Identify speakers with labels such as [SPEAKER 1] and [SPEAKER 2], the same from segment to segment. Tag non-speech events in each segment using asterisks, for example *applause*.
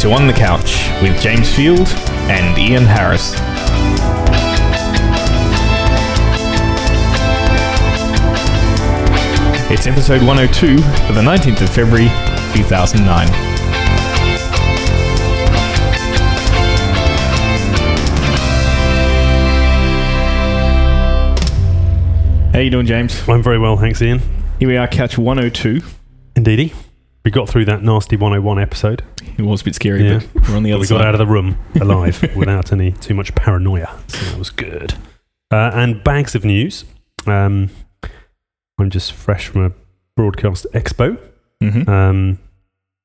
[SPEAKER 1] To On the Couch with James Field and Ian Harris. It's episode 102 for the 19th of February 2009. How you doing, James?
[SPEAKER 2] I'm very well, thanks, Ian.
[SPEAKER 1] Here we are, Couch 102.
[SPEAKER 2] Indeedy. We got through that nasty 101 episode.
[SPEAKER 1] It was a bit scary,
[SPEAKER 2] Yeah.
[SPEAKER 1] but we're on the other
[SPEAKER 2] we
[SPEAKER 1] side.
[SPEAKER 2] got out of the room alive *laughs* without any too much paranoia. So that was good. Uh, and bags of news. Um, I'm just fresh from a broadcast expo.
[SPEAKER 1] Mhm.
[SPEAKER 2] Um,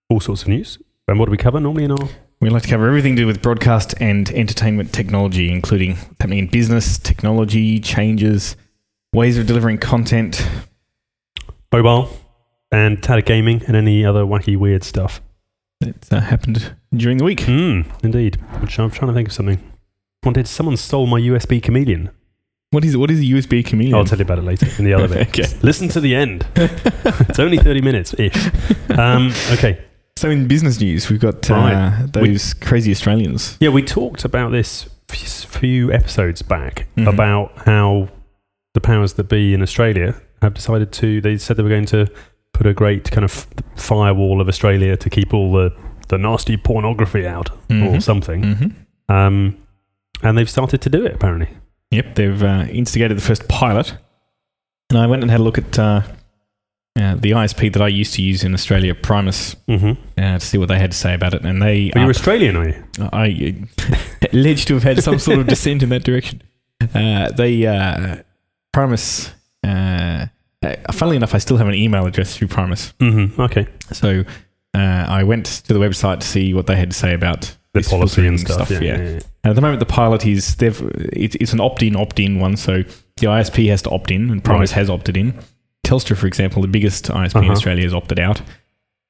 [SPEAKER 2] all sorts of news. And what do we cover normally in our?
[SPEAKER 1] We like to cover everything to do with broadcast and entertainment technology, including what's happening in business, technology, changes, ways of delivering content.
[SPEAKER 2] Mobile and Tata Gaming and any other wacky weird stuff.
[SPEAKER 1] that uh, happened during the week.
[SPEAKER 2] Hmm, indeed. Which I'm trying to think of something. Wanted someone stole my USB chameleon.
[SPEAKER 1] What is what is a USB chameleon?
[SPEAKER 2] I'll tell you about it later in the other *laughs* bit.
[SPEAKER 1] okay.
[SPEAKER 2] Listen to the end. *laughs* it's only 30 minutes ish. Um, okay.
[SPEAKER 1] So in business news, we've got uh,
[SPEAKER 2] Right.
[SPEAKER 1] those crazy Australians.
[SPEAKER 2] Yeah, we talked about this a few episodes back
[SPEAKER 1] Mhm.
[SPEAKER 2] about how the powers that be in Australia have decided to, they said they were going to put a great kind of firewall of Australia to keep all the, the nasty pornography out or
[SPEAKER 1] Mhm.
[SPEAKER 2] something.
[SPEAKER 1] Mm-hmm.
[SPEAKER 2] Um, and they've started to do it apparently.
[SPEAKER 1] Yep, they've uh, instigated the first pilot, and I went and had a look at uh, uh, the ISP that I used to use in Australia, Primus,
[SPEAKER 2] Mm-hmm.
[SPEAKER 1] uh, to see what they had to say about it. And they,
[SPEAKER 2] Are you
[SPEAKER 1] are-
[SPEAKER 2] Australian, are you?
[SPEAKER 1] I *laughs* alleged to have had some sort of *laughs* descent in that direction. Uh, they uh, Primus. Uh, funnily enough, I still have an email address through Primus,
[SPEAKER 2] Mm-hmm. Okay.
[SPEAKER 1] so uh, I went to the website to see what they had to say about
[SPEAKER 2] The policy and stuff. yeah. yeah, yeah.
[SPEAKER 1] And at the moment, the pilot is they've it, it's an opt-in, opt-in one. So the ISP has to opt in, and Primus
[SPEAKER 2] Right.
[SPEAKER 1] has opted in. Telstra, for example, the biggest ISP in
[SPEAKER 2] Uh-huh.
[SPEAKER 1] Australia, has opted out.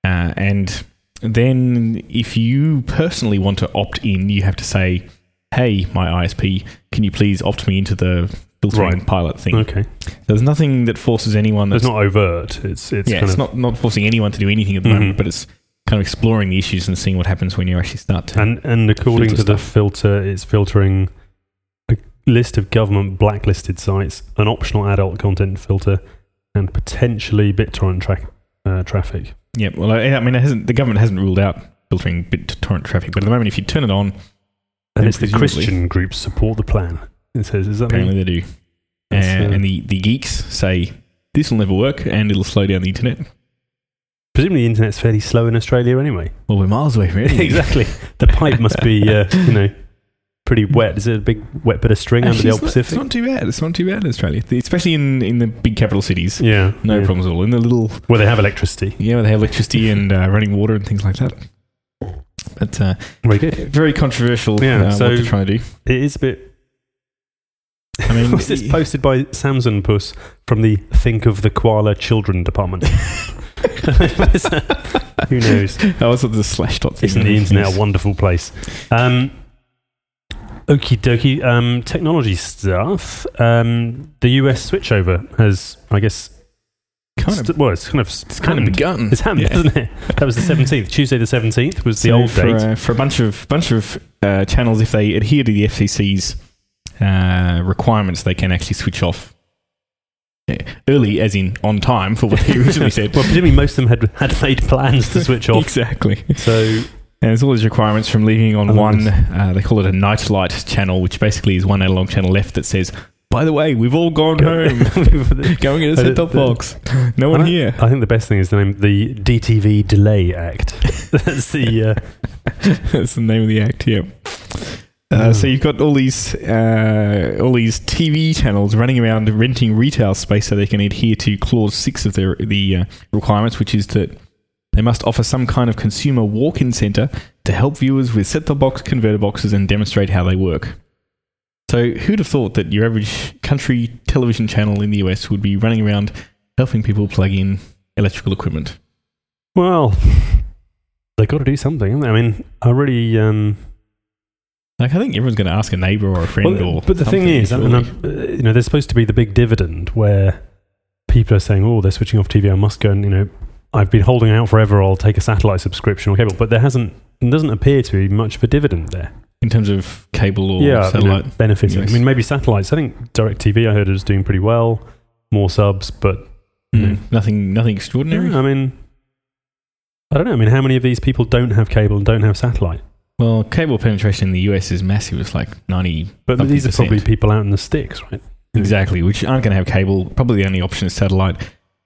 [SPEAKER 1] Uh, and then, if you personally want to opt in, you have to say, "Hey, my ISP, can you please opt me into the filtering
[SPEAKER 2] Right.
[SPEAKER 1] pilot thing?"
[SPEAKER 2] Okay.
[SPEAKER 1] There's nothing that forces anyone.
[SPEAKER 2] It's not overt. It's it's
[SPEAKER 1] yeah,
[SPEAKER 2] kind
[SPEAKER 1] it's
[SPEAKER 2] of
[SPEAKER 1] not not forcing anyone to do anything at the moment, but it's kind of exploring the issues and seeing what happens when you actually start to.
[SPEAKER 2] And and according
[SPEAKER 1] filter
[SPEAKER 2] to the filter, it's filtering a list of government blacklisted sites, an optional adult content filter, and potentially BitTorrent tra- uh, traffic.
[SPEAKER 1] Yeah, well, I, I mean, it hasn't. The government hasn't ruled out filtering BitTorrent traffic, but at the moment, if you turn it on,
[SPEAKER 2] And it's the
[SPEAKER 1] presumably-
[SPEAKER 2] Christian groups support the plan. It says, is that
[SPEAKER 1] apparently
[SPEAKER 2] mean?
[SPEAKER 1] they do. And,
[SPEAKER 2] uh,
[SPEAKER 1] and the, the geeks say this will never work and it'll slow down the internet.
[SPEAKER 2] Presumably, the internet's fairly slow in Australia anyway.
[SPEAKER 1] Well, we're miles away from it. *laughs*
[SPEAKER 2] exactly. The pipe must be, uh, you know, pretty wet. Is it a big wet bit of string under the old
[SPEAKER 1] not, it's not too bad. It's not too bad in Australia, especially in, in the big capital cities.
[SPEAKER 2] yeah,
[SPEAKER 1] No
[SPEAKER 2] yeah.
[SPEAKER 1] problems at all. In the little,
[SPEAKER 2] Where they have electricity.
[SPEAKER 1] yeah, where they have electricity and uh, running water and things like that. But uh,
[SPEAKER 2] Very good.
[SPEAKER 1] very controversial.
[SPEAKER 2] Yeah,
[SPEAKER 1] uh,
[SPEAKER 2] so-
[SPEAKER 1] what they're trying to do.
[SPEAKER 2] It is a bit *laughs*
[SPEAKER 1] I mean,
[SPEAKER 2] was this posted by samzenpus from the Think of the Koala Children Department? *laughs* Who knows?
[SPEAKER 1] I was the slash dot.
[SPEAKER 2] Isn't the internet a wonderful place? Um, Okie dokie. Um, technology stuff. Um, the US switchover has, I guess,
[SPEAKER 1] kind of,
[SPEAKER 2] st- well, it's kind of
[SPEAKER 1] it's kind of begun.
[SPEAKER 2] It's happened,
[SPEAKER 1] Yeah.
[SPEAKER 2] hasn't it? That was the seventeenth. *laughs* Tuesday the seventeenth was the
[SPEAKER 1] So
[SPEAKER 2] old
[SPEAKER 1] for,
[SPEAKER 2] date.
[SPEAKER 1] uh, for a bunch of bunch of uh, channels. If they adhere to the FCC's uh, requirements, they can actually switch off uh, early, as in on time, for what they originally said. *laughs*
[SPEAKER 2] well, presumably most of them had had made plans to switch off.
[SPEAKER 1] exactly.
[SPEAKER 2] So
[SPEAKER 1] And there's all these requirements from leaving on one. Uh, they call it a nightlight channel, which basically is one analog channel left that says, "By the way, we've all gone home. *laughs* Go and get a
[SPEAKER 2] Uh,
[SPEAKER 1] set-top box. No one
[SPEAKER 2] I-
[SPEAKER 1] here."
[SPEAKER 2] I think the best thing is the name the DTV Delay Act. *laughs* That's the uh,
[SPEAKER 1] That's the name of the act. Yeah. Uh,
[SPEAKER 2] Oh.
[SPEAKER 1] so you've got all these uh, all these TV channels running around renting retail space so they can adhere to clause six of their the uh, requirements, which is that they must offer some kind of consumer walk-in center to help viewers with set-top box converter boxes and demonstrate how they work. So who'd have thought that your average country television channel in the US would be running around helping people plug in electrical equipment?
[SPEAKER 2] well, *laughs* they've got to do something. haven't they? I mean, I really. Um,
[SPEAKER 1] Like I think everyone's going to ask a neighbor or a friend
[SPEAKER 2] well,
[SPEAKER 1] or.
[SPEAKER 2] but the thing is,
[SPEAKER 1] surely.
[SPEAKER 2] I'm, uh, you know, there's supposed to be the big dividend where people are saying, "Oh, they're switching off TV. I must go and you know, I've been holding out forever. I'll take a satellite subscription or cable." But there hasn't there doesn't appear to be much of a dividend there.
[SPEAKER 1] in terms of cable or
[SPEAKER 2] yeah, you know,
[SPEAKER 1] satellite.
[SPEAKER 2] benefiting.
[SPEAKER 1] Yes.
[SPEAKER 2] I mean, maybe satellites. I think DirecTV I heard is doing pretty well, more subs, but
[SPEAKER 1] Mm, nothing, nothing extraordinary.
[SPEAKER 2] Yeah, I mean, I don't know. I mean, how many of these people don't have cable and don't have satellite?
[SPEAKER 1] Well, cable penetration in the US is massive. It's like ninety
[SPEAKER 2] But these are probably people out in the sticks, right?
[SPEAKER 1] exactly, which aren't going to have cable. Probably the only option is satellite.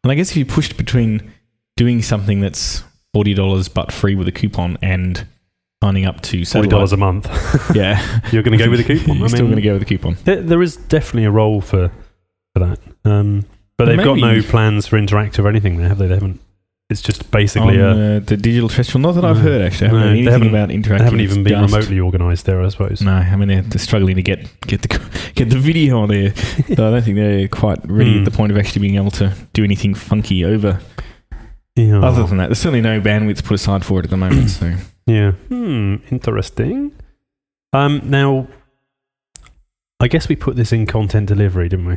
[SPEAKER 1] And I guess if you pushed between doing something that's forty dollars but free with a coupon and signing up to
[SPEAKER 2] $40 a month. *laughs* *laughs*
[SPEAKER 1] yeah,
[SPEAKER 2] You're going to go with a coupon. *laughs*
[SPEAKER 1] You're
[SPEAKER 2] I
[SPEAKER 1] still
[SPEAKER 2] mean,
[SPEAKER 1] going to go with a coupon.
[SPEAKER 2] there, there is definitely a role for for that. Um, but
[SPEAKER 1] Well,
[SPEAKER 2] they've got no plans for interactive or anything there, have they? They haven't. It's just basically
[SPEAKER 1] on
[SPEAKER 2] a.
[SPEAKER 1] uh, the digital terrestrial. Not that I've heard actually. I haven't
[SPEAKER 2] No,
[SPEAKER 1] heard anything
[SPEAKER 2] haven't-
[SPEAKER 1] about interactive.
[SPEAKER 2] They haven't even been
[SPEAKER 1] just-
[SPEAKER 2] remotely organised there, I suppose.
[SPEAKER 1] No, I mean they're, they're struggling to get get the *laughs* get the video on there. *laughs* so I don't think they're quite ready
[SPEAKER 2] Hmm.
[SPEAKER 1] at the point of actually being able to do anything funky over.
[SPEAKER 2] Yeah.
[SPEAKER 1] Other than that, there's certainly no bandwidth put aside for it at the moment. *clears throat* So
[SPEAKER 2] Yeah. Hmm. Interesting. Um. Now, I guess we put this in content delivery, didn't we?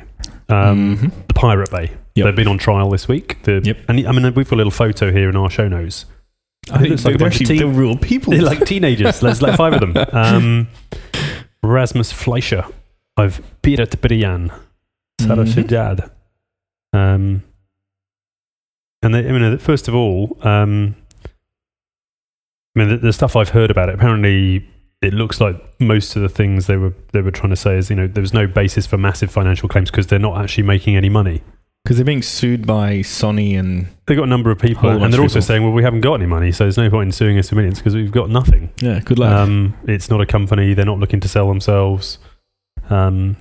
[SPEAKER 2] Um.
[SPEAKER 1] Mhm.
[SPEAKER 2] The Pirate Bay.
[SPEAKER 1] Yep.
[SPEAKER 2] They've been on trial this week. The,
[SPEAKER 1] Yep.
[SPEAKER 2] And I mean, we've got a little photo here in our show notes.
[SPEAKER 1] I think
[SPEAKER 2] it's like a
[SPEAKER 1] they're
[SPEAKER 2] bunch of
[SPEAKER 1] actually
[SPEAKER 2] teen-
[SPEAKER 1] they're real people.
[SPEAKER 2] They're like teenagers. *laughs* There's like five of them. Um, Rasmus Fleischer of Piratbyrån, Sarah
[SPEAKER 1] Mhm.
[SPEAKER 2] Shajad. Um, and they, I mean, first of all, um, I mean, the, the stuff I've heard about it, apparently it looks like most of the things they were they were trying to say is, you know, there was no basis for massive financial claims because they're not actually making any money.
[SPEAKER 1] because they're being sued by Sony and
[SPEAKER 2] They've got a number of people, and they're
[SPEAKER 1] of
[SPEAKER 2] also saying, well, we haven't got any money, so there's no point in suing us for millions because we've got nothing.
[SPEAKER 1] yeah, good luck.
[SPEAKER 2] Um, it's not a company. They're not looking to sell themselves. Um,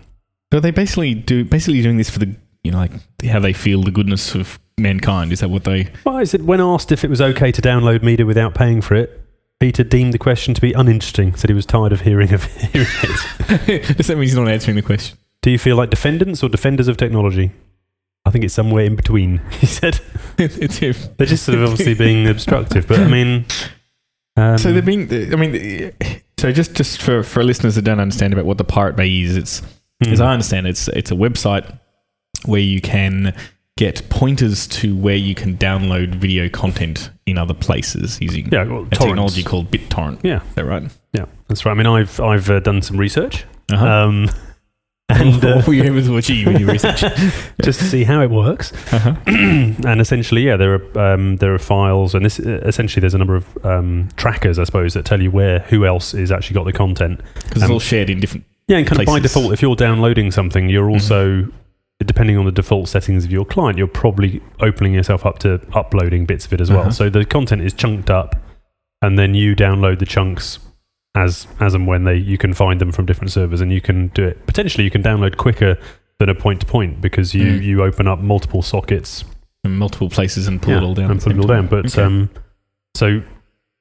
[SPEAKER 1] so they basically do basically doing this for the you know like how they feel the goodness of mankind. Is that what they?
[SPEAKER 2] well, I said when asked if it was okay to download media without paying for it, Peter deemed the question to be uninteresting. Said he was tired of hearing of *laughs* hearing it.
[SPEAKER 1] Does that mean he's not answering the question?
[SPEAKER 2] Do you feel like defendants or defenders of technology? I think it's somewhere in between. *laughs* He said *laughs*
[SPEAKER 1] it's
[SPEAKER 2] they're just sort of obviously being obstructive, but I mean, um,
[SPEAKER 1] so they're being. I mean, so just just for for listeners that don't understand about what the Pirate Bay is, it's
[SPEAKER 2] hmm.
[SPEAKER 1] as I understand, it, it's it's a website where you can get pointers to where you can download video content in other places using
[SPEAKER 2] yeah, well,
[SPEAKER 1] a technology called BitTorrent.
[SPEAKER 2] Yeah.
[SPEAKER 1] is that right?
[SPEAKER 2] Yeah, that's right. I mean, I've I've uh, done some research,
[SPEAKER 1] Uh-huh.
[SPEAKER 2] um, *laughs* and uh,
[SPEAKER 1] what were you able to *laughs* achieve in your research? *laughs*
[SPEAKER 2] just to see how it works.
[SPEAKER 1] uh-huh. *clears throat*
[SPEAKER 2] and essentially, yeah, there are um, there are files, and this uh, essentially there's a number of um, trackers, I suppose, that tell you where who else is actually got the content.
[SPEAKER 1] Because it's all shared in different.
[SPEAKER 2] Yeah, and kind of by default, if you're downloading something, you're also depending on the default settings of your client, you're probably opening yourself up to uploading bits of it as well.
[SPEAKER 1] Uh-huh.
[SPEAKER 2] So the content is chunked up, and then you download the chunks as as and when they you can find them from different servers, and you can do it. Potentially, you can download quicker than a point to point because you
[SPEAKER 1] Mm.
[SPEAKER 2] you open up multiple sockets
[SPEAKER 1] in multiple places and pull
[SPEAKER 2] yeah,
[SPEAKER 1] it all down.
[SPEAKER 2] and
[SPEAKER 1] the
[SPEAKER 2] it all down. But
[SPEAKER 1] Okay.
[SPEAKER 2] um, so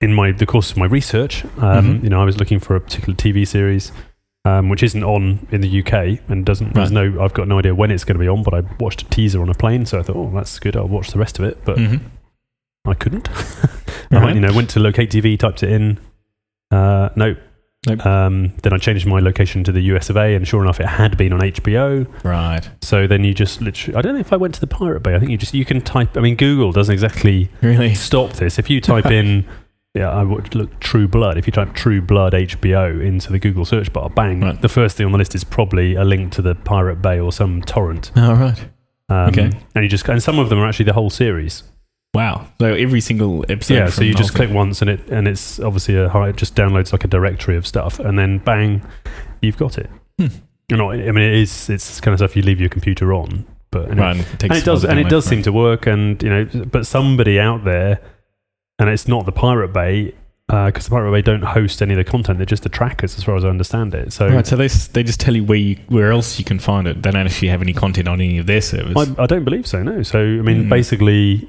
[SPEAKER 2] in my the course of my research, um,
[SPEAKER 1] Mhm.
[SPEAKER 2] you know, I was looking for a particular TV series. Um, which isn't on in the UK and doesn't. There's no. I've got no idea when it's going to be on, but I watched a teaser on a plane, so I thought, oh, that's good. I'll watch the rest of it, but
[SPEAKER 1] Mhm.
[SPEAKER 2] I couldn't. *laughs* I
[SPEAKER 1] Right.
[SPEAKER 2] went, you know, went to locate TV, typed it in. Uh, no.
[SPEAKER 1] Nope.
[SPEAKER 2] Um, then I changed my location to the US of A, and sure enough, it had been on HBO.
[SPEAKER 1] right.
[SPEAKER 2] So then you just literally. I don't know if I went to the Pirate Bay. I think you just you can type. I mean, Google doesn't exactly
[SPEAKER 1] Really?
[SPEAKER 2] stop this. If you type *laughs* in, yeah, I would look True Blood. If you type True Blood HBO into the Google search bar, bang,
[SPEAKER 1] Right.
[SPEAKER 2] the first thing on the list is probably a link to the Pirate Bay or some torrent. *laughs*
[SPEAKER 1] All right.
[SPEAKER 2] Um,
[SPEAKER 1] Okay.
[SPEAKER 2] And you just and some of them are actually the whole series.
[SPEAKER 1] Wow. So every single episode.
[SPEAKER 2] yeah. So you just click once and it and it's obviously a high. It just downloads like a directory of stuff, and then bang, you've got it.
[SPEAKER 1] Hmm.
[SPEAKER 2] You know, I mean, it is it's kind of stuff you leave your computer on, but anyway.
[SPEAKER 1] Right. It takes
[SPEAKER 2] and it does and it does
[SPEAKER 1] download,
[SPEAKER 2] seem to work and you know but somebody out there and it's not the pirate bay because the pirate bay don't host any of the content. They're just the trackers as far as i understand it. So
[SPEAKER 1] Right, so they, they just tell you where you, where else you can find it. They don't actually have any content on any of their servers.
[SPEAKER 2] I, I don't believe so no. So i mean
[SPEAKER 1] Hmm.
[SPEAKER 2] basically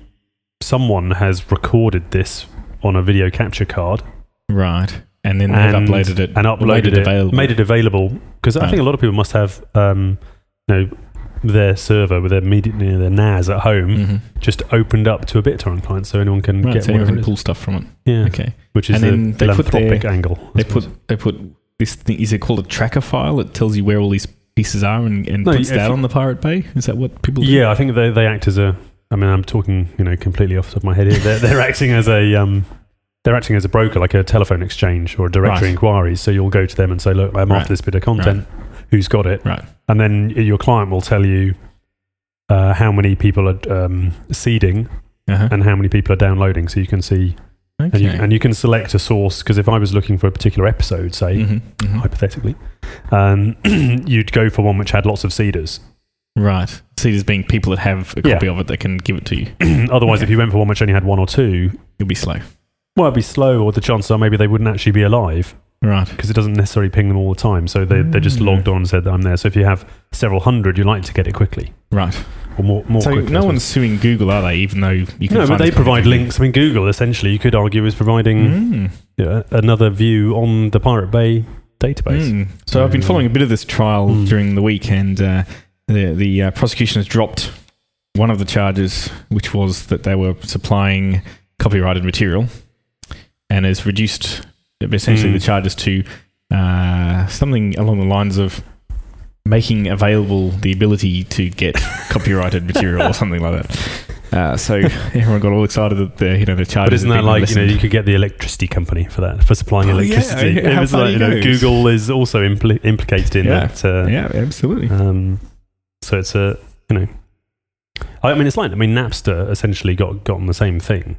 [SPEAKER 2] someone has recorded this on a video capture card.
[SPEAKER 1] Right, and then they've
[SPEAKER 2] and,
[SPEAKER 1] uploaded it.
[SPEAKER 2] and uploaded
[SPEAKER 1] made
[SPEAKER 2] it,
[SPEAKER 1] it. available.
[SPEAKER 2] made it available. Because i think a lot of people must have um, you know their server with their media, you know, their NAS at home
[SPEAKER 1] Mhm.
[SPEAKER 2] just opened up to a BitTorrent client, so anyone can
[SPEAKER 1] Right,
[SPEAKER 2] get
[SPEAKER 1] so
[SPEAKER 2] whatever
[SPEAKER 1] can pull stuff from it.
[SPEAKER 2] Yeah,
[SPEAKER 1] Okay,
[SPEAKER 2] which is
[SPEAKER 1] And
[SPEAKER 2] the
[SPEAKER 1] then they put
[SPEAKER 2] philanthropic
[SPEAKER 1] their-
[SPEAKER 2] angle. I
[SPEAKER 1] they
[SPEAKER 2] suppose.
[SPEAKER 1] put they put this thing. Is it called a tracker file? It tells you where all these pieces are and, and
[SPEAKER 2] No,
[SPEAKER 1] puts that
[SPEAKER 2] you-
[SPEAKER 1] on the Pirate Bay. Is that what people? do?
[SPEAKER 2] Yeah, I think they they act as a. I mean, I'm talking, you know, completely off the top of my head here. They're, they're acting as a um, they're acting as a broker, like a telephone exchange or a directory
[SPEAKER 1] Right.
[SPEAKER 2] inquiries. So you'll go to them and say, "Look, I'm
[SPEAKER 1] Right.
[SPEAKER 2] after this bit of content. Who's got it?"
[SPEAKER 1] Right.
[SPEAKER 2] And then your client will tell you uh, how many people are um, seeding
[SPEAKER 1] Uh-huh.
[SPEAKER 2] and how many people are downloading. So you can see, and, you, and you can select a source. Because if I was looking for a particular episode, say
[SPEAKER 1] Mhm, mhm.
[SPEAKER 2] hypothetically, um, *clears throat* you'd go for one which had lots of seeders.
[SPEAKER 1] Right. Seeders being people that have a
[SPEAKER 2] Yeah.
[SPEAKER 1] copy of it that can give it to you. *clears throat*
[SPEAKER 2] Otherwise,
[SPEAKER 1] Okay.
[SPEAKER 2] if you went for one which only had one or two,
[SPEAKER 1] You'll be slow.
[SPEAKER 2] well, it'd be slow, or the chances are maybe they wouldn't actually be alive
[SPEAKER 1] Right.
[SPEAKER 2] because it doesn't necessarily ping them all the time. So they, they're just
[SPEAKER 1] Mm.
[SPEAKER 2] logged on and said that I'm there. So if you have several hundred, you're likely to get it quickly
[SPEAKER 1] Right.
[SPEAKER 2] or more, more
[SPEAKER 1] so
[SPEAKER 2] quickly.
[SPEAKER 1] No
[SPEAKER 2] suppose.
[SPEAKER 1] one's suing Google, are they? Even though you can
[SPEAKER 2] No, but they provide
[SPEAKER 1] content
[SPEAKER 2] links. I mean, Google essentially, you could argue, is providing
[SPEAKER 1] Mm.
[SPEAKER 2] yeah, another view on the Pirate Bay database.
[SPEAKER 1] Mm. So I've been following a bit of this trial
[SPEAKER 2] Mm.
[SPEAKER 1] during the week, and uh, the the uh, prosecution has dropped one of the charges, which was that they were supplying copyrighted material, and has reduced essentially
[SPEAKER 2] Mm.
[SPEAKER 1] the charges to uh, something along the lines of making available the ability to get *laughs* copyrighted material or something like that. Uh, so *laughs* everyone got all excited that the you know the charges.
[SPEAKER 2] But isn't that like you know you could get the electricity company for that for supplying
[SPEAKER 1] Oh,
[SPEAKER 2] electricity?
[SPEAKER 1] yeah,
[SPEAKER 2] it
[SPEAKER 1] how
[SPEAKER 2] was like you know. Google is also impli- implicated in
[SPEAKER 1] Yeah.
[SPEAKER 2] that. Uh,
[SPEAKER 1] yeah, absolutely.
[SPEAKER 2] Um, so it's a you know, I mean it's like I mean Napster essentially got got on the same thing.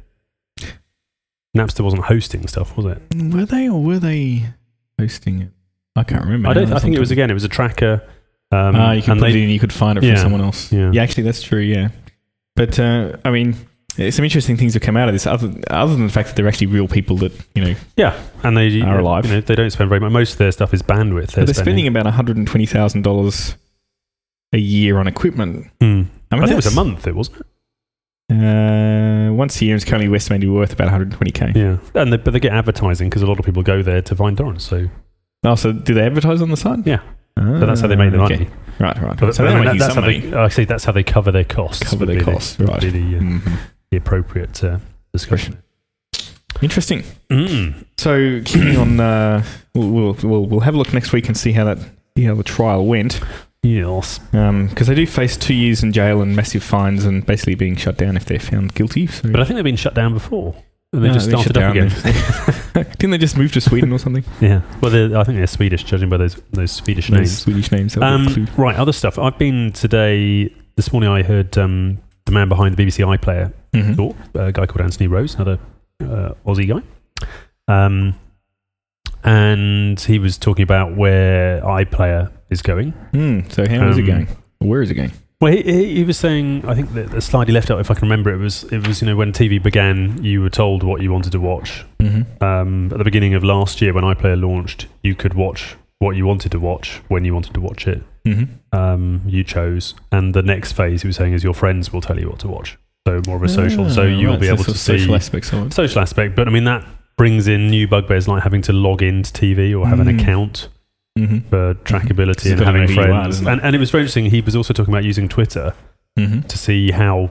[SPEAKER 2] Napster wasn't hosting stuff, was it?
[SPEAKER 1] Were they or were they hosting it? I can't remember.
[SPEAKER 2] I don't. I think it was again. It was a tracker. Um,
[SPEAKER 1] Ah, you
[SPEAKER 2] and
[SPEAKER 1] put
[SPEAKER 2] they-
[SPEAKER 1] it in. You could find it from
[SPEAKER 2] Yeah.
[SPEAKER 1] someone else.
[SPEAKER 2] Yeah.
[SPEAKER 1] actually, that's true. Yeah, but uh, I mean, some interesting things have come out of this. Other other than the fact that they're actually real people that you know,
[SPEAKER 2] Yeah, and they
[SPEAKER 1] Are alive.
[SPEAKER 2] You know, they don't spend very much. Most of their stuff is bandwidth.
[SPEAKER 1] they're, spending about one hundred and twenty thousand dollars a year on equipment.
[SPEAKER 2] Hmm.
[SPEAKER 1] I mean,
[SPEAKER 2] I think it was a month. It wasn't.
[SPEAKER 1] Uh, once a year is currently estimated to be worth about one hundred twenty k.
[SPEAKER 2] Yeah, and they, but they get advertising because a lot of people go there to find torrents. So,
[SPEAKER 1] Oh, so do they advertise on the site?
[SPEAKER 2] Yeah.
[SPEAKER 1] Ah,
[SPEAKER 2] so that's how they make the money.
[SPEAKER 1] okay. Right, right.
[SPEAKER 2] But,
[SPEAKER 1] so
[SPEAKER 2] but
[SPEAKER 1] they're
[SPEAKER 2] I mean, that- that's how
[SPEAKER 1] money.
[SPEAKER 2] they. I say that's how they cover their costs.
[SPEAKER 1] Cover their
[SPEAKER 2] be the-
[SPEAKER 1] costs, right.
[SPEAKER 2] the, uh,
[SPEAKER 1] Mhm.
[SPEAKER 2] the appropriate uh, discussion.
[SPEAKER 1] Interesting.
[SPEAKER 2] Mm.
[SPEAKER 1] So keeping on, uh, we'll, we'll we'll we'll have a look next week and see how that see how the trial went.
[SPEAKER 2] Yes.
[SPEAKER 1] Because they do face two years in jail and massive fines and basically being shut down if they're found guilty. So
[SPEAKER 2] But I think they've been shut down before. And they
[SPEAKER 1] No,
[SPEAKER 2] just
[SPEAKER 1] they
[SPEAKER 2] started up
[SPEAKER 1] down.
[SPEAKER 2] again. *laughs*
[SPEAKER 1] didn't they just move to Sweden or something? *laughs*
[SPEAKER 2] yeah. Well, I think they're Swedish, judging by those those Swedish
[SPEAKER 1] Those
[SPEAKER 2] names.
[SPEAKER 1] Swedish names.
[SPEAKER 2] Um, right, other stuff. I've been today, this morning, I heard um, the man behind the BBC iPlayer
[SPEAKER 1] Mhm.
[SPEAKER 2] talk, a guy called Anthony Rose, another uh, Aussie guy. Um, and he was talking about where iPlayer is going.
[SPEAKER 1] Hmm, so how is it
[SPEAKER 2] Um,
[SPEAKER 1] going? Where is it going?
[SPEAKER 2] Well, he, he, he was saying, I think the slide he left out, if I can remember, it was it was you know when TV began, you were told what you wanted to watch.
[SPEAKER 1] Mm-hmm.
[SPEAKER 2] Um, at the beginning of last year, when iPlayer launched, you could watch what you wanted to watch when you wanted to watch it.
[SPEAKER 1] Mm-hmm.
[SPEAKER 2] Um, you chose, and the next phase he was saying is your friends will tell you what to watch. So more of a social. so
[SPEAKER 1] Ah,
[SPEAKER 2] you'll
[SPEAKER 1] right,
[SPEAKER 2] be
[SPEAKER 1] so
[SPEAKER 2] able to
[SPEAKER 1] of social
[SPEAKER 2] see
[SPEAKER 1] aspects
[SPEAKER 2] social aspect. But I mean that brings in new bugbears like having to log into TV or have an
[SPEAKER 1] Mm.
[SPEAKER 2] account
[SPEAKER 1] Mm-hmm.
[SPEAKER 2] for trackability
[SPEAKER 1] It's
[SPEAKER 2] and having
[SPEAKER 1] know who you are,
[SPEAKER 2] friends.
[SPEAKER 1] doesn't
[SPEAKER 2] and, and it was very interesting. He was also talking about using Twitter
[SPEAKER 1] Mm-hmm.
[SPEAKER 2] to see how,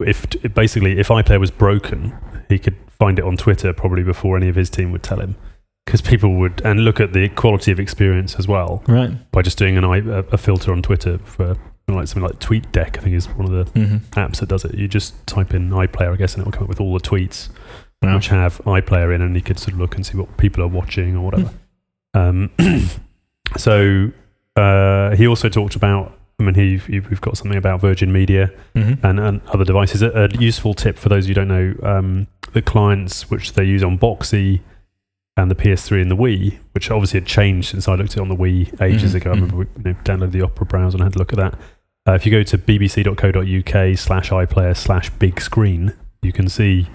[SPEAKER 2] if basically, if iPlayer was broken, he could find it on Twitter probably before any of his team would tell him. Because people would, and look at the quality of experience as well
[SPEAKER 1] Right.
[SPEAKER 2] by just doing an i a, a filter on Twitter for like something like TweetDeck. I think is one of the
[SPEAKER 1] Mm-hmm.
[SPEAKER 2] apps that does it. You just type in iPlayer, I guess, and it will come up with all the tweets
[SPEAKER 1] Wow.
[SPEAKER 2] which have iPlayer in, and you could sort of look and see what people are watching or whatever. Um, *clears throat* so uh, he also talked about. I mean, he, he we've got something about Virgin Media
[SPEAKER 1] Mm-hmm.
[SPEAKER 2] and, and other devices. A, a useful tip for those who don't know um, the clients which they use on Boxee and the PS3 and the Wii, which obviously had changed since I looked at it on the Wii ages
[SPEAKER 1] Mhm,
[SPEAKER 2] ago. I remember we you know, downloaded the Opera browser and had a look at that. Uh, if you go to bbc.co.uk slash iPlayer slash big screen, you can see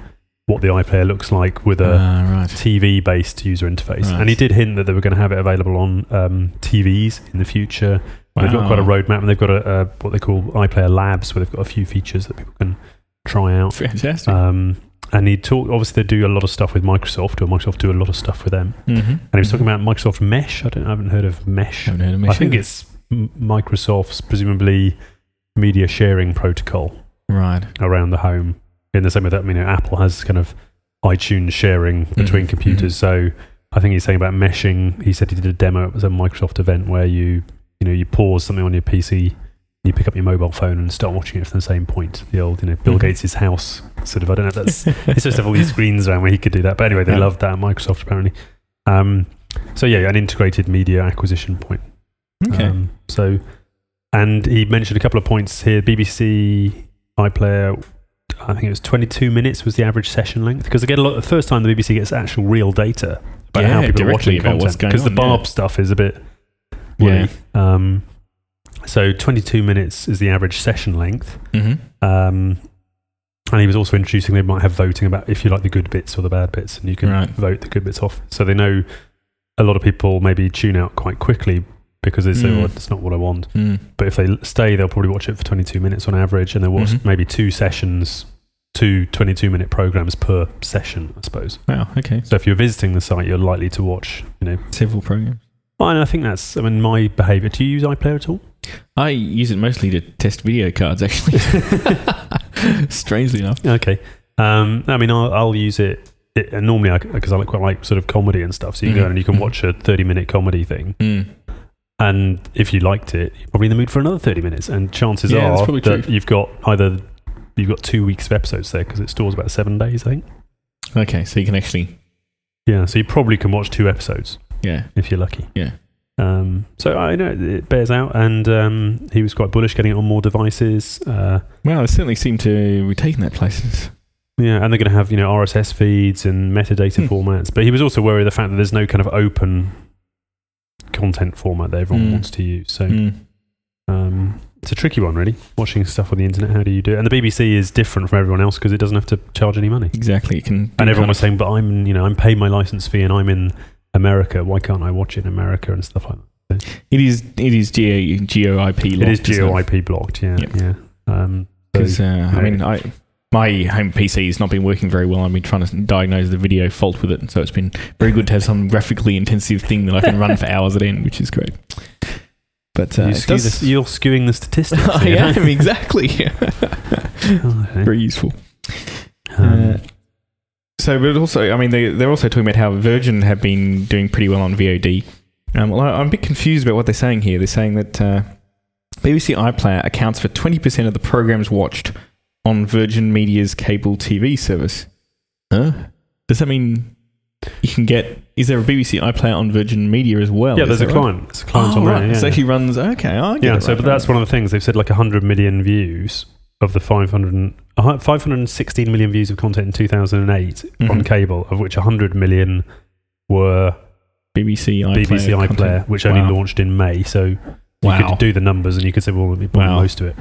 [SPEAKER 2] what the iPlayer looks like with a
[SPEAKER 1] Ah, right.
[SPEAKER 2] TV based user interface.
[SPEAKER 1] Right.
[SPEAKER 2] And he did hint that they were going to have it available on um, TVs in the future. They've got quite a roadmap and they've got a, a what they call iPlayer Labs where they've got a few features that people can try out.
[SPEAKER 1] Fantastic.
[SPEAKER 2] Um, and he talked, obviously, they do a lot of stuff with Microsoft, or Microsoft do a lot of stuff with them.
[SPEAKER 1] mm-hmm.
[SPEAKER 2] And he was talking about Microsoft Mesh. I, don't, I haven't heard of Mesh.
[SPEAKER 1] Haven't heard of
[SPEAKER 2] I think
[SPEAKER 1] either.
[SPEAKER 2] it's Microsoft's presumably media sharing protocol
[SPEAKER 1] right.
[SPEAKER 2] around the home. In the same way that I mean, Apple has kind of iTunes sharing between
[SPEAKER 1] Mhm,
[SPEAKER 2] computers. So I think he's saying about meshing. He said he did a demo. It was a Microsoft event where you you know you pause something on your PC you pick up your mobile phone and start watching it from the same point. The old, you know, Bill
[SPEAKER 1] Mhm.
[SPEAKER 2] Gates' house sort of. I don't know if that's. *laughs* it's just have all these screens around where he could do that. But anyway, they
[SPEAKER 1] Yeah.
[SPEAKER 2] loved that at Microsoft apparently. Um, so yeah, an integrated media acquisition point.
[SPEAKER 1] Okay.
[SPEAKER 2] Um, so, and he mentioned a couple of points here. BBC iPlayer, I think it was 22 minutes was the average session length because they get a lot. The first time the BBC gets actual real data about how people are watching content because the Barb
[SPEAKER 1] yeah.
[SPEAKER 2] stuff is a bit.
[SPEAKER 1] yeah.
[SPEAKER 2] Um, so 22 minutes is the average session length.
[SPEAKER 1] hmm
[SPEAKER 2] Um, and he was also introducing they might have voting about if you like the good bits or the bad bits, and you can
[SPEAKER 1] Right.
[SPEAKER 2] vote the good bits off. So they know a lot of people maybe tune out quite quickly because they say,
[SPEAKER 1] Mm.
[SPEAKER 2] "Well, it's not what I want."
[SPEAKER 1] Mm.
[SPEAKER 2] But if they stay, they'll probably watch it for 22 minutes on average, and they'll watch
[SPEAKER 1] Mhm.
[SPEAKER 2] maybe two sessions, two 22 minute programs per session, I suppose.
[SPEAKER 1] Wow. Okay.
[SPEAKER 2] So if you're visiting the site, you're likely to watch, you know.
[SPEAKER 1] Several programs.
[SPEAKER 2] And I think that's, I mean, my behavior. Do you use iPlayer at all?
[SPEAKER 1] I use it mostly to test video cards, actually. *laughs* Strangely enough.
[SPEAKER 2] Okay. Um, I mean, I'll, I'll use it. it and normally, because I, like quite like sort of comedy and stuff, so you
[SPEAKER 1] Mhm.
[SPEAKER 2] go and you can
[SPEAKER 1] Mhm.
[SPEAKER 2] watch a thirty-minute comedy thing,
[SPEAKER 1] Mm.
[SPEAKER 2] And if you liked it, you're probably in the mood for another thirty minutes. And chances
[SPEAKER 1] Yeah, that's
[SPEAKER 2] are
[SPEAKER 1] probably
[SPEAKER 2] that
[SPEAKER 1] true.
[SPEAKER 2] you've got either you've got two weeks of episodes there because it stores about seven days, I think.
[SPEAKER 1] Okay, so you can actually,
[SPEAKER 2] Yeah, so you probably can watch two episodes
[SPEAKER 1] yeah.
[SPEAKER 2] if you're lucky.
[SPEAKER 1] Yeah.
[SPEAKER 2] Um, so I know it bears out, and um, he was quite bullish getting it on more devices. Uh,
[SPEAKER 1] Well, they certainly seem to be taking that places.
[SPEAKER 2] Yeah, and they're going to have you know RSS feeds and metadata
[SPEAKER 1] Hmm.
[SPEAKER 2] formats. But he was also worried of the fact that there's no kind of open content format that everyone
[SPEAKER 1] Hmm.
[SPEAKER 2] wants to use. So
[SPEAKER 1] Mm.
[SPEAKER 2] um, it's a tricky one, really. Watching stuff on the internet, how do you do it? And the BBC is different from everyone else because it doesn't have to charge any money.
[SPEAKER 1] Exactly. It can.
[SPEAKER 2] And everyone was saying, "But I'm you know I'm paying my license fee and I'm in America. Why can't I watch it in America and stuff like that?"
[SPEAKER 1] It is. It is geo geo IP.
[SPEAKER 2] it is geo IP blocked. Yeah,
[SPEAKER 1] Yep.
[SPEAKER 2] yeah. Um,
[SPEAKER 1] Because uh, I mean, I my home PC has not been working very well. I've been trying to diagnose the video fault with it, so it's been very good to have some graphically intensive thing that I can run for *laughs* hours at end, which is great. But uh,
[SPEAKER 2] you skew
[SPEAKER 1] does,
[SPEAKER 2] the, you're skewing the statistics. *laughs*
[SPEAKER 1] I
[SPEAKER 2] here.
[SPEAKER 1] am exactly *laughs*
[SPEAKER 2] Okay.
[SPEAKER 1] very useful.
[SPEAKER 2] Um,
[SPEAKER 1] Uh, so, but also, I mean, they, they're also talking about how Virgin have been doing pretty well on VOD. Um, well, I- I'm a bit confused about what they're saying here. They're saying that uh, BBC iPlayer accounts for 20% of the programs watched on Virgin Media's cable TV service. Huh? Does that mean you can get? Is there a BBC iPlayer on Virgin Media as well?
[SPEAKER 2] yeah,
[SPEAKER 1] Is
[SPEAKER 2] there's a
[SPEAKER 1] right?
[SPEAKER 2] client. There's a client
[SPEAKER 1] Oh,
[SPEAKER 2] on there.
[SPEAKER 1] right.
[SPEAKER 2] Yeah,
[SPEAKER 1] So he runs. Okay, I get
[SPEAKER 2] yeah.
[SPEAKER 1] it
[SPEAKER 2] So,
[SPEAKER 1] right.
[SPEAKER 2] but that's one of the things they've said. Like 100 million views of the 500, and- a hu- 516 million views of content in 2008 on
[SPEAKER 1] Mhm.
[SPEAKER 2] cable, of which 100 million were
[SPEAKER 1] BBC iPlayer.
[SPEAKER 2] BBC iPlayer, which only launched in May. So you
[SPEAKER 1] Wow.
[SPEAKER 2] could do the numbers, and you could say, well, we
[SPEAKER 1] Wow.
[SPEAKER 2] most of it.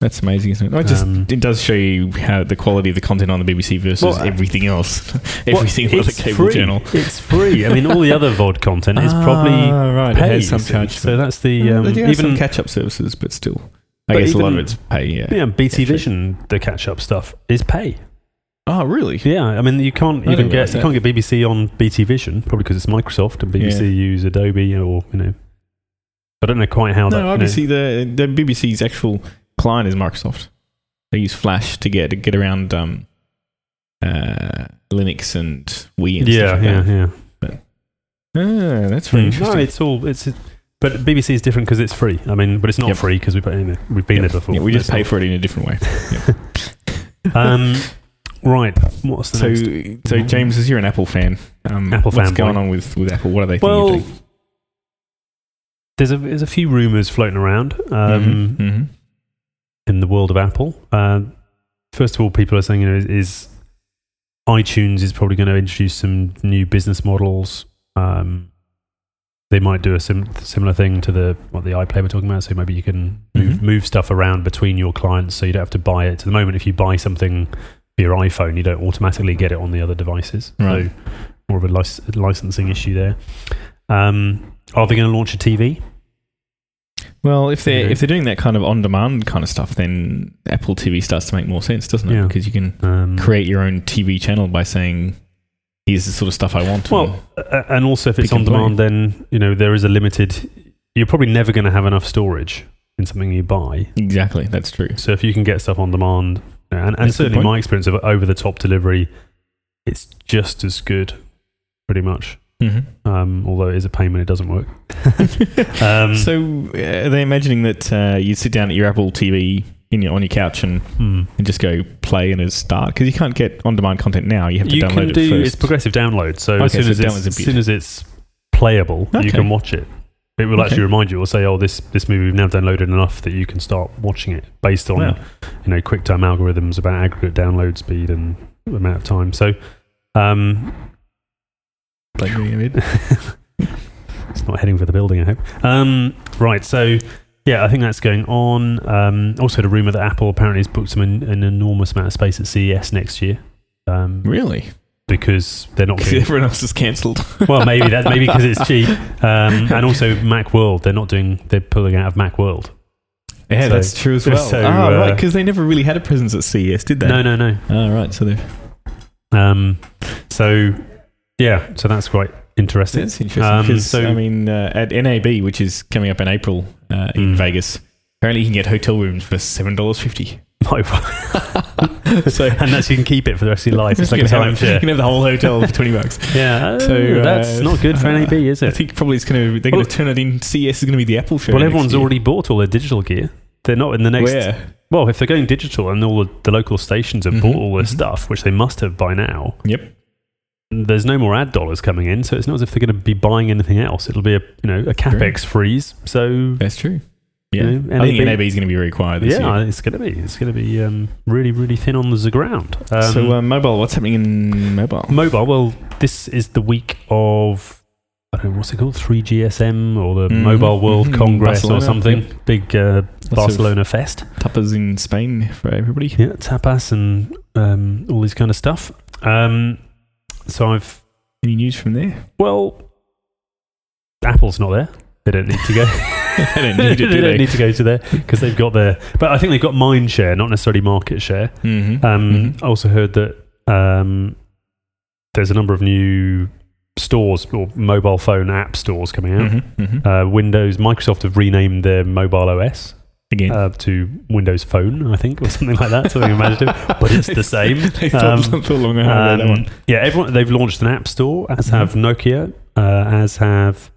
[SPEAKER 1] That's amazing, isn't it? It just
[SPEAKER 2] Um,
[SPEAKER 1] it does show you how the quality of the content on the BBC versus
[SPEAKER 2] Well, uh,
[SPEAKER 1] everything else, *laughs* every single other cable
[SPEAKER 2] free.
[SPEAKER 1] channel.
[SPEAKER 2] It's free. I mean, all the other VOD content is
[SPEAKER 1] Ah,
[SPEAKER 2] probably
[SPEAKER 1] right. It
[SPEAKER 2] paid.
[SPEAKER 1] has some charge.
[SPEAKER 2] So that's the
[SPEAKER 1] Yeah,
[SPEAKER 2] um,
[SPEAKER 1] they do have
[SPEAKER 2] even
[SPEAKER 1] catch-up services, but still, I
[SPEAKER 2] But
[SPEAKER 1] guess a lot of it's pay. Yeah.
[SPEAKER 2] yeah, BT. Vision, the catch-up stuff is pay.
[SPEAKER 1] Oh, really?
[SPEAKER 2] Yeah, I mean, you can't
[SPEAKER 1] I
[SPEAKER 2] even get you can't get BBC on BT Vision probably because it's Microsoft and BBC
[SPEAKER 1] Yeah.
[SPEAKER 2] use Adobe or you know. I don't know quite how that.
[SPEAKER 1] No,
[SPEAKER 2] you know-
[SPEAKER 1] obviously the the BBC's actual client is Microsoft. They use Flash to get to get around um, uh, Linux and Wii. And
[SPEAKER 2] yeah,
[SPEAKER 1] stuff like
[SPEAKER 2] yeah,
[SPEAKER 1] that.
[SPEAKER 2] yeah.
[SPEAKER 1] Ah, that's very
[SPEAKER 2] Mm.
[SPEAKER 1] interesting.
[SPEAKER 2] No, it's all it's. But BBC is different because it's free. I mean, but it's not
[SPEAKER 1] Yep.
[SPEAKER 2] free because we've know, we've been
[SPEAKER 1] Yep.
[SPEAKER 2] there before.
[SPEAKER 1] Yeah, we just
[SPEAKER 2] That's
[SPEAKER 1] pay for it in a different way. *laughs*
[SPEAKER 2] Um, right. What's the
[SPEAKER 1] So,
[SPEAKER 2] next?
[SPEAKER 1] so James, as you're an Apple fan, um,
[SPEAKER 2] Apple
[SPEAKER 1] what's
[SPEAKER 2] fanboy.
[SPEAKER 1] going on with, with Apple? What are they
[SPEAKER 2] Well, there's a there's a few rumors floating around um,
[SPEAKER 1] Mhm, mhm.
[SPEAKER 2] In the world of Apple. Uh, first of all, people are saying you know is, is iTunes is probably going to introduce some new business models. Um, they might do a sim- similar thing to the what the iPlayer we're talking about. So maybe you can move,
[SPEAKER 1] Mhm.
[SPEAKER 2] move stuff around between your clients, so you don't have to buy it. To the moment, if you buy something for your iPhone, you don't automatically get it on the other devices.
[SPEAKER 1] Right.
[SPEAKER 2] So more of a lic- licensing issue there. Um, are they going to launch a TV?
[SPEAKER 1] Well, if they're if they're doing that kind of on-demand kind of stuff, then Apple TV starts to make more sense, doesn't it?
[SPEAKER 2] Yeah.
[SPEAKER 1] Because you can
[SPEAKER 2] Um,
[SPEAKER 1] create your own TV channel by saying, "Here's the sort of stuff I want."
[SPEAKER 2] Well, and also if it's on
[SPEAKER 1] play.
[SPEAKER 2] demand, then you know there is a limited. You're probably never going to have enough storage in something you buy.
[SPEAKER 1] exactly, that's true.
[SPEAKER 2] So if you can get stuff on demand, and, and
[SPEAKER 1] That's a good
[SPEAKER 2] certainly my experience of over the top delivery, it's just as good, pretty much.
[SPEAKER 1] Mm-hmm.
[SPEAKER 2] Um, although it is a pain when it doesn't work. *laughs* um,
[SPEAKER 1] so uh, are they imagining that uh, you sit down at your Apple TV in your, on your couch and,
[SPEAKER 2] hmm.
[SPEAKER 1] and just go play and it's start? Because you can't get on-demand content now. You have to
[SPEAKER 2] you
[SPEAKER 1] download
[SPEAKER 2] can
[SPEAKER 1] it first.
[SPEAKER 2] it's progressive download. So
[SPEAKER 1] Okay,
[SPEAKER 2] as soon
[SPEAKER 1] so
[SPEAKER 2] as it's, as soon as it's playable, you can watch it. It will actually remind you. It will say, "Oh, this this movie we've now downloaded enough that you can start watching it based on
[SPEAKER 1] Wow.
[SPEAKER 2] you know QuickTime algorithms about aggregate download speed and amount of time." So. Um,
[SPEAKER 1] Play me a bit.
[SPEAKER 2] it's not heading for the building, I hope. Um, right, so yeah, I think that's going on. Um, also, the rumor that Apple apparently has booked some an, an enormous amount of space at CES next year. Um,
[SPEAKER 1] Really?
[SPEAKER 2] because they're not *laughs*
[SPEAKER 1] Because
[SPEAKER 2] doing
[SPEAKER 1] everyone else is cancelled. *laughs*
[SPEAKER 2] well, maybe that maybe because it's cheap, *laughs* um, and also Macworld. They're not doing. They're pulling out of Macworld.
[SPEAKER 1] Yeah,
[SPEAKER 2] So-
[SPEAKER 1] that's true as well.
[SPEAKER 2] so,
[SPEAKER 1] ah,
[SPEAKER 2] uh,
[SPEAKER 1] right, because they never really had a presence at CES, did they?
[SPEAKER 2] No, no, no.
[SPEAKER 1] Oh, right. So they're
[SPEAKER 2] Um, so yeah, so that's quite interesting.
[SPEAKER 1] That's interesting
[SPEAKER 2] Um,
[SPEAKER 1] because
[SPEAKER 2] so-
[SPEAKER 1] I mean, uh, at NAB, which is coming up in April uh, in
[SPEAKER 2] Mm.
[SPEAKER 1] Vegas, apparently you can get hotel rooms for seven dollars fifty. *laughs* *laughs* So
[SPEAKER 2] and that's you can keep it for the rest of your life. It's *laughs* like a
[SPEAKER 1] have, you can have the whole hotel for twenty bucks.
[SPEAKER 2] Yeah,
[SPEAKER 1] So,
[SPEAKER 2] so
[SPEAKER 1] uh,
[SPEAKER 2] that's not good for NAB, is it?
[SPEAKER 1] I think probably it's going to they're going to turn it in. CES is going to be the Apple show.
[SPEAKER 2] Well, everyone's
[SPEAKER 1] year.
[SPEAKER 2] already bought all their digital gear. They're not in the next.
[SPEAKER 1] Where?
[SPEAKER 2] Well, if they're going digital and all the, the local stations have
[SPEAKER 1] Mhm,
[SPEAKER 2] bought all their
[SPEAKER 1] mhm.
[SPEAKER 2] stuff, which they must have by now,
[SPEAKER 1] Yep.
[SPEAKER 2] There's no more ad dollars coming in, so it's not as if they're going to be buying anything else. It'll be a you know a capex freeze. So
[SPEAKER 1] That's true. Yeah,
[SPEAKER 2] You know,
[SPEAKER 1] I think
[SPEAKER 2] NAB
[SPEAKER 1] NAB is going to be very quiet this
[SPEAKER 2] yeah,
[SPEAKER 1] year.
[SPEAKER 2] it's going to be it's going to be um, really really thin on the ground. Um,
[SPEAKER 1] so uh, mobile, what's happening in mobile?
[SPEAKER 2] mobile. Well, this is the week of I don't know what's it called, 3GSM or the
[SPEAKER 1] Mhm,
[SPEAKER 2] Mobile World
[SPEAKER 1] mhm,
[SPEAKER 2] Congress
[SPEAKER 1] Barcelona,
[SPEAKER 2] or something. Big uh, Barcelona fest.
[SPEAKER 1] Tapas in Spain for everybody.
[SPEAKER 2] Yeah, tapas and um, all this kind of stuff. Um, so I've
[SPEAKER 1] Any news from there?
[SPEAKER 2] well, Apple's not there. They don't need to go. *laughs* *laughs*
[SPEAKER 1] they don't need to,
[SPEAKER 2] they
[SPEAKER 1] do
[SPEAKER 2] don't
[SPEAKER 1] they?
[SPEAKER 2] need to go to there because they've got their. But I think they've got mind share, not necessarily market share.
[SPEAKER 1] Mm-hmm.
[SPEAKER 2] Um, I also heard that um, there's a number of new stores or mobile phone app stores coming out.
[SPEAKER 1] Mm-hmm. Mm-hmm.
[SPEAKER 2] Uh, Windows, Microsoft have renamed their mobile OS
[SPEAKER 1] Again,
[SPEAKER 2] uh, to Windows Phone, I think, or something like that, something imaginative. But it's the *laughs* same.
[SPEAKER 1] they thought,
[SPEAKER 2] um,
[SPEAKER 1] thought long hard about that
[SPEAKER 2] Um, yeah, everyone they've launched an app store, as
[SPEAKER 1] Mhm.
[SPEAKER 2] have Nokia, uh, as have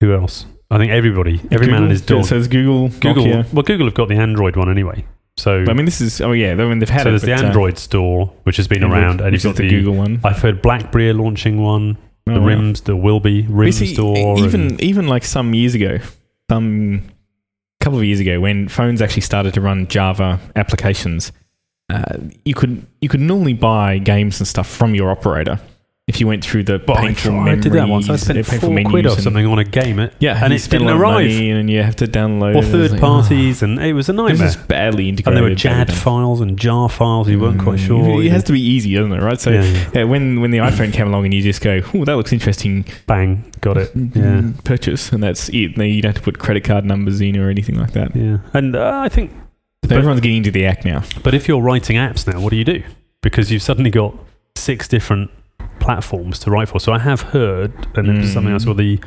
[SPEAKER 2] who else? I think everybody, every man and his dog.
[SPEAKER 1] So it's Google,
[SPEAKER 2] Google,
[SPEAKER 1] Nokia.
[SPEAKER 2] well, Google have got the Android one anyway. So,
[SPEAKER 1] I mean, this is oh yeah. I mean, they've had
[SPEAKER 2] so
[SPEAKER 1] it.
[SPEAKER 2] there's the
[SPEAKER 1] uh,
[SPEAKER 2] Android store, which has been
[SPEAKER 1] Android,
[SPEAKER 2] around, and you've got
[SPEAKER 1] the. Google one.
[SPEAKER 2] I've heard BlackBerry are launching one.
[SPEAKER 1] Oh,
[SPEAKER 2] the
[SPEAKER 1] wow.
[SPEAKER 2] Rims, the will be Rim
[SPEAKER 1] see,
[SPEAKER 2] store.
[SPEAKER 1] Even
[SPEAKER 2] and-
[SPEAKER 1] even like some years ago, some couple of years ago, when phones actually started to run Java applications, uh, you could you could normally buy games and stuff from your operator if you went through the
[SPEAKER 2] But I
[SPEAKER 1] painful
[SPEAKER 2] I did that once. I spent four quid or something on a game, it,
[SPEAKER 1] Yeah,
[SPEAKER 2] and
[SPEAKER 1] you
[SPEAKER 2] it didn't
[SPEAKER 1] a lot of
[SPEAKER 2] arrive.
[SPEAKER 1] and you have to download
[SPEAKER 2] or
[SPEAKER 1] it.
[SPEAKER 2] Third
[SPEAKER 1] like,
[SPEAKER 2] parties, and it was a
[SPEAKER 1] Oh, this
[SPEAKER 2] nightmare.
[SPEAKER 1] is badly
[SPEAKER 2] And there were JAD files and jar files. You weren't quite
[SPEAKER 1] Mm,
[SPEAKER 2] sure.
[SPEAKER 1] It has to be easy, doesn't it? Right. So
[SPEAKER 2] yeah, yeah.
[SPEAKER 1] yeah, when when the iPhone came along and you just go, oh, that looks interesting.
[SPEAKER 2] Bang, got it.
[SPEAKER 1] mm,
[SPEAKER 2] Yeah.
[SPEAKER 1] Purchase, and that's it. Then you don't have to put credit card numbers in or anything like that.
[SPEAKER 2] Yeah, and uh, I think, But-
[SPEAKER 1] everyone's getting into the act now.
[SPEAKER 2] but if you're writing apps now, what do you do? Because you've suddenly got six different platforms to write for. So I have heard, and it was something else.
[SPEAKER 1] Mm.
[SPEAKER 2] Well, the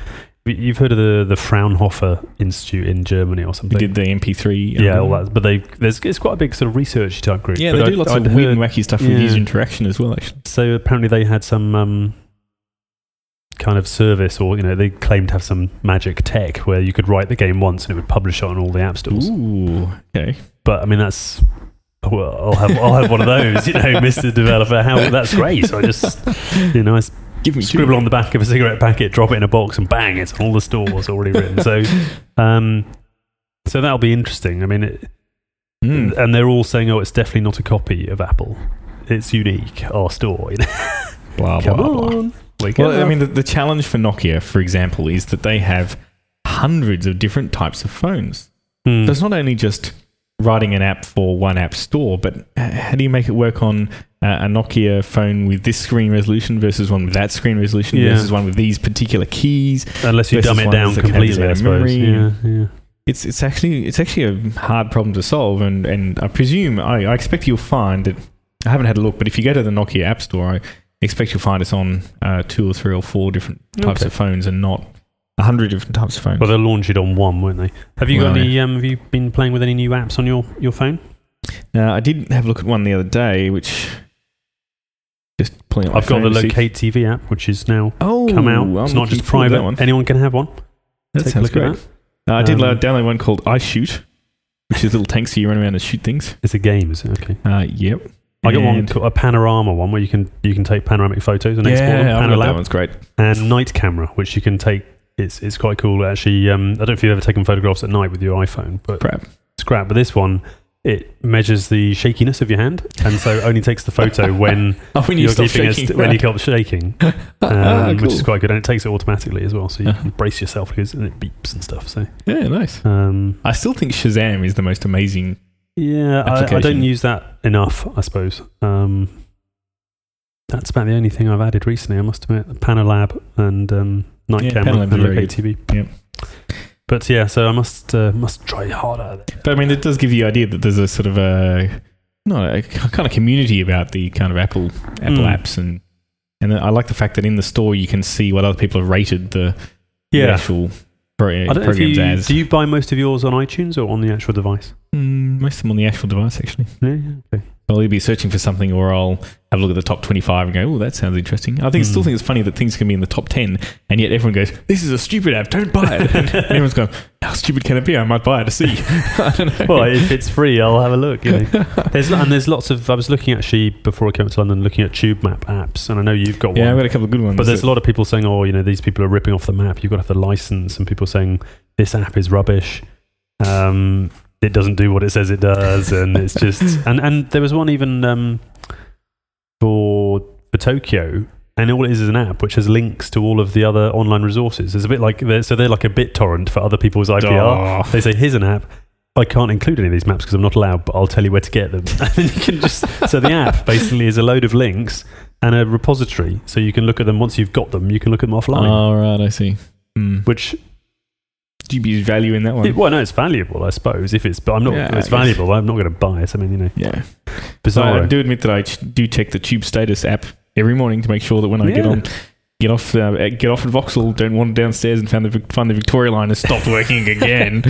[SPEAKER 2] you've heard of the the Fraunhofer Institute in Germany or something.
[SPEAKER 1] did the MP3.
[SPEAKER 2] yeah,
[SPEAKER 1] um,
[SPEAKER 2] all that. But they there's it's quite a big sort of research type group.
[SPEAKER 1] Yeah,
[SPEAKER 2] But
[SPEAKER 1] they
[SPEAKER 2] I-
[SPEAKER 1] do lots
[SPEAKER 2] I'd
[SPEAKER 1] of weird and wacky stuff with user interaction as well. Actually,
[SPEAKER 2] So apparently they had some um, kind of service, or you know, they claimed to have some magic tech where you could write the game once and it would publish it on all the app stores.
[SPEAKER 1] ooh, okay.
[SPEAKER 2] But I mean, that's well, I'll have I'll have one of those, you know, *laughs* Mister Developer. How that's great. So I just you know, I
[SPEAKER 1] Give me
[SPEAKER 2] scribble on the back of a cigarette packet, drop it in a box, and bang, it's all the stores already written. So, *laughs* um, so that'll be interesting. I mean, it,
[SPEAKER 1] Mm.
[SPEAKER 2] and they're all saying, oh, it's definitely not a copy of Apple. It's unique, our store. *laughs* You know?
[SPEAKER 1] Blah
[SPEAKER 2] Come
[SPEAKER 1] blah blah.
[SPEAKER 2] Wake
[SPEAKER 1] Well,
[SPEAKER 2] up.
[SPEAKER 1] I mean, the, the challenge for Nokia, for example, is that they have hundreds of different types of phones.
[SPEAKER 2] Hmm.
[SPEAKER 1] So it's not only just writing an app for one app store, but how do you make it work on uh, a Nokia phone with this screen resolution versus one with that screen resolution
[SPEAKER 2] Yeah.
[SPEAKER 1] versus one with these particular keys?
[SPEAKER 2] Unless you dumb it down
[SPEAKER 1] that can have
[SPEAKER 2] completely, I suppose. Yeah, yeah.
[SPEAKER 1] It's it's actually it's actually a hard problem to solve, and, and I presume I, I expect you'll find that I haven't had a look, but if you go to the Nokia App Store, I expect you'll find it's on uh, two or three or four different types
[SPEAKER 2] Okay.
[SPEAKER 1] of phones, and not a hundred different types of phones.
[SPEAKER 2] Well, they'll launch it on one, won't they? Have you got
[SPEAKER 1] Well,
[SPEAKER 2] any? Um, have you been playing with any new apps on your, your phone?
[SPEAKER 1] Uh, I did have a look at one the other day, which Just pulling
[SPEAKER 2] I've got the Locate TV app, which is now
[SPEAKER 1] Oh,
[SPEAKER 2] come out.
[SPEAKER 1] I'm
[SPEAKER 2] It's not just private.
[SPEAKER 1] One.
[SPEAKER 2] Anyone can have one.
[SPEAKER 1] That
[SPEAKER 2] Take a
[SPEAKER 1] sounds
[SPEAKER 2] look at
[SPEAKER 1] great. Uh, I did
[SPEAKER 2] Um,
[SPEAKER 1] load- download one called iShoot, which is little tanks so you run around and shoot things.
[SPEAKER 2] It's a game, is it? Okay.
[SPEAKER 1] Uh, yep.
[SPEAKER 2] I got one called a panorama one where you can you can take panoramic photos and export them.
[SPEAKER 1] Yeah, got that one's great.
[SPEAKER 2] and night camera, which you can take. It's it's quite cool actually. Um, I don't know if you've ever taken photographs at night with your iPhone, but
[SPEAKER 1] Crap.
[SPEAKER 2] it's crap. But this one, it measures the shakiness of your hand, and so only takes the photo *laughs* when
[SPEAKER 1] Oh, when you
[SPEAKER 2] you're
[SPEAKER 1] stop
[SPEAKER 2] keeping
[SPEAKER 1] shaking.
[SPEAKER 2] it when you *laughs* stop shaking, *laughs*
[SPEAKER 1] Ah,
[SPEAKER 2] um, which is quite good, and it takes it automatically as well, so you
[SPEAKER 1] Uh-huh.
[SPEAKER 2] can brace yourself because and it beeps and stuff. So
[SPEAKER 1] Yeah, nice.
[SPEAKER 2] um,
[SPEAKER 1] I still think Shazam is the most amazing.
[SPEAKER 2] yeah, I, I don't use that enough, I suppose. Um, that's about the only thing I've added recently. I must admit, Panolab and um, night
[SPEAKER 1] Yeah,
[SPEAKER 2] camera and
[SPEAKER 1] very
[SPEAKER 2] Locate TV.
[SPEAKER 1] Yep.
[SPEAKER 2] But yeah, so I must uh, must try harder.
[SPEAKER 1] But I mean, it does give you the idea that there's a sort of a not a kind of community about the kind of Apple Apple
[SPEAKER 2] Mm.
[SPEAKER 1] apps and and I like the fact that in the store you can see what other people have rated the, the
[SPEAKER 2] Yeah,
[SPEAKER 1] actual pro-
[SPEAKER 2] I don't know if
[SPEAKER 1] programs
[SPEAKER 2] you,
[SPEAKER 1] as.
[SPEAKER 2] do you buy most of yours on iTunes or on the actual device?
[SPEAKER 1] Mm, most of them on the actual device actually.
[SPEAKER 2] Yeah, yeah, okay.
[SPEAKER 1] I'll either be searching for something or I'll have a look at the top 25 and go, oh, that sounds interesting. I think still
[SPEAKER 2] Hmm.
[SPEAKER 1] think it's funny that things can be in the top 10 and yet everyone goes, this is a stupid app, don't buy it. *laughs* and everyone's going, how stupid can it be? I might buy it to see. *laughs* I don't know.
[SPEAKER 2] Well, if it's free, I'll have a look. You know. *laughs* There's and there's lots of. I was looking actually before I came to London, looking at Tube Map apps, and I know you've got one.
[SPEAKER 1] yeah, I've got a couple of good ones.
[SPEAKER 2] But there's a lot of people saying, "Oh, you know, these people are ripping off the map. You've got to have the license." And people saying this app is rubbish. Um, it doesn't do what it says it does, and it's just. *laughs* And and there was one even um, for for Tokyo, and all it is is an app which has links to all of the other online resources. It's a bit like they're, so they're like a BitTorrent for other people's IPR. They say, "Here's an app." I can't include any of these maps because I'm not allowed, but I'll tell you where to get them. *laughs* and then you can just so the app basically is a load of links and a repository, so you can look at them once you've got them. You can look at them offline,
[SPEAKER 1] Oh, right, I see. Hmm.
[SPEAKER 2] which
[SPEAKER 1] Do you value in that one?
[SPEAKER 2] it, well, no, it's valuable, I suppose. If it's, but I'm not.
[SPEAKER 1] Yeah,
[SPEAKER 2] it's valuable. I'm not going to buy it. I mean, you know,
[SPEAKER 1] yeah.
[SPEAKER 2] Bizarre.
[SPEAKER 1] I do admit that I do check the Tube Status app every morning to make sure that when I get on, get off, uh, get off at Vauxhall, don't wander downstairs and find the find the Victoria line has stopped working *laughs* again.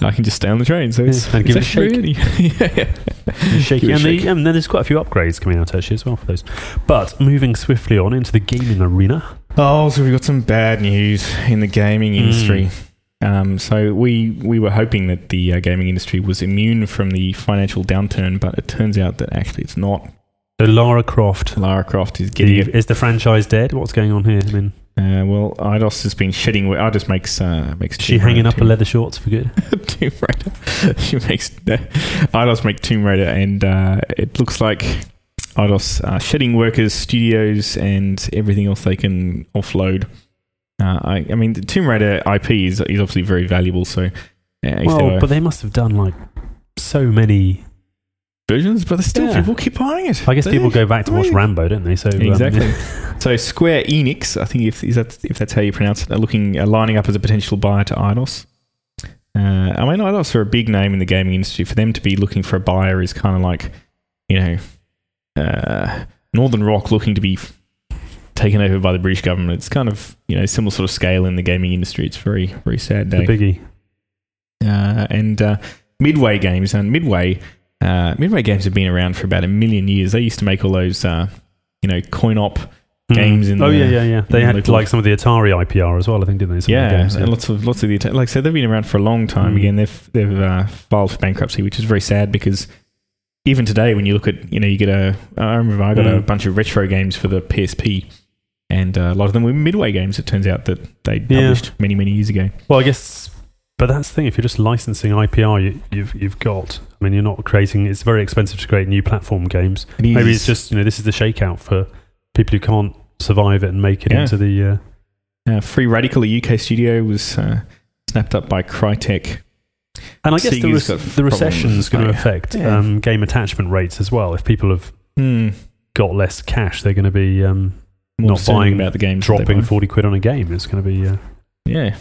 [SPEAKER 1] I can just stay on the train. So it's *laughs*
[SPEAKER 2] Yeah, and give it a
[SPEAKER 1] actually really- yeah.
[SPEAKER 2] shaky.
[SPEAKER 1] Give it a
[SPEAKER 2] And, the,
[SPEAKER 1] shake.
[SPEAKER 2] and then there's quite a few upgrades coming out actually as well for those. But moving swiftly on into the gaming arena.
[SPEAKER 1] Oh, so we've got some bad news in the gaming
[SPEAKER 2] Mm.
[SPEAKER 1] Um, so we we were hoping that the uh, gaming industry was immune from the financial downturn, but it turns out that actually it's not.
[SPEAKER 2] So Lara Croft.
[SPEAKER 1] Lara Croft is getting it.
[SPEAKER 2] Is the franchise dead? What's going on here? I mean,
[SPEAKER 1] Uh, well, Eidos has been shedding. Eidos makes uh, makes.
[SPEAKER 2] she
[SPEAKER 1] Tomb
[SPEAKER 2] hanging
[SPEAKER 1] Raider
[SPEAKER 2] up her leather shorts for good? *laughs*
[SPEAKER 1] Tomb Raider. *laughs* she makes Eidos make Tomb Raider, and uh, it looks like Eidos uh, shedding workers, studios, and everything else they can offload. Uh, I, I mean, the Tomb Raider IP is, is obviously very valuable. So, uh,
[SPEAKER 2] Well, but they must have done like so many.
[SPEAKER 1] versions, but still
[SPEAKER 2] Yeah.
[SPEAKER 1] people keep buying it.
[SPEAKER 2] I guess
[SPEAKER 1] They-
[SPEAKER 2] people go back to watch. Rambo, don't they? So um,
[SPEAKER 1] Exactly. *laughs* So Square Enix, I think if is that if that's how you pronounce it, are looking are lining up as a potential buyer to Eidos. Uh, I mean, Eidos are a big name in the gaming industry. For them to be looking for a buyer is kind of like, you know, uh, Northern Rock looking to be taken over by the British government. It's kind of you know similar sort of scale in the gaming industry. It's very very sad day.
[SPEAKER 2] the biggie.
[SPEAKER 1] Uh, and uh, Midway Games and Midway uh, Midway Games have been around for about a million years. They used to make all those uh, you know coin op games in
[SPEAKER 2] oh
[SPEAKER 1] the-
[SPEAKER 2] yeah, yeah, yeah. They had
[SPEAKER 1] local-
[SPEAKER 2] like some of the Atari IPR as well. I think didn't they? Some of the
[SPEAKER 1] yeah,
[SPEAKER 2] games,
[SPEAKER 1] and lots of lots of the like so they've been around for a long time.
[SPEAKER 2] Mm.
[SPEAKER 1] Again, they've they've uh, filed for bankruptcy, which is very sad because even today, when you look at you know you get a I remember I got a
[SPEAKER 2] Mm.
[SPEAKER 1] bunch of retro games for the PSP, and uh, a lot of them were Midway games. It turns out that they
[SPEAKER 2] Yeah.
[SPEAKER 1] published many many years ago.
[SPEAKER 2] Well, I guess, but that's the thing. If you're just licensing IPR, you, you've you've got. I mean, you're not creating. It's very expensive to create new platform games.
[SPEAKER 1] It
[SPEAKER 2] Maybe it's just you know this is the shakeout for people who can't survive it and make it
[SPEAKER 1] Yeah.
[SPEAKER 2] into the. Uh,
[SPEAKER 1] uh, Free Radical, a UK studio, was uh, snapped up by Crytek.
[SPEAKER 2] and I guess the,
[SPEAKER 1] Sega's
[SPEAKER 2] rec-
[SPEAKER 1] got
[SPEAKER 2] the recession is going to affect
[SPEAKER 1] Yeah.
[SPEAKER 2] um, game attachment rates as well. If people have
[SPEAKER 1] Hmm.
[SPEAKER 2] got less cash, they're going to be um,
[SPEAKER 1] More
[SPEAKER 2] Not buying-
[SPEAKER 1] about the games, they
[SPEAKER 2] dropping forty quid on a game. It's going to be uh,
[SPEAKER 1] Yeah,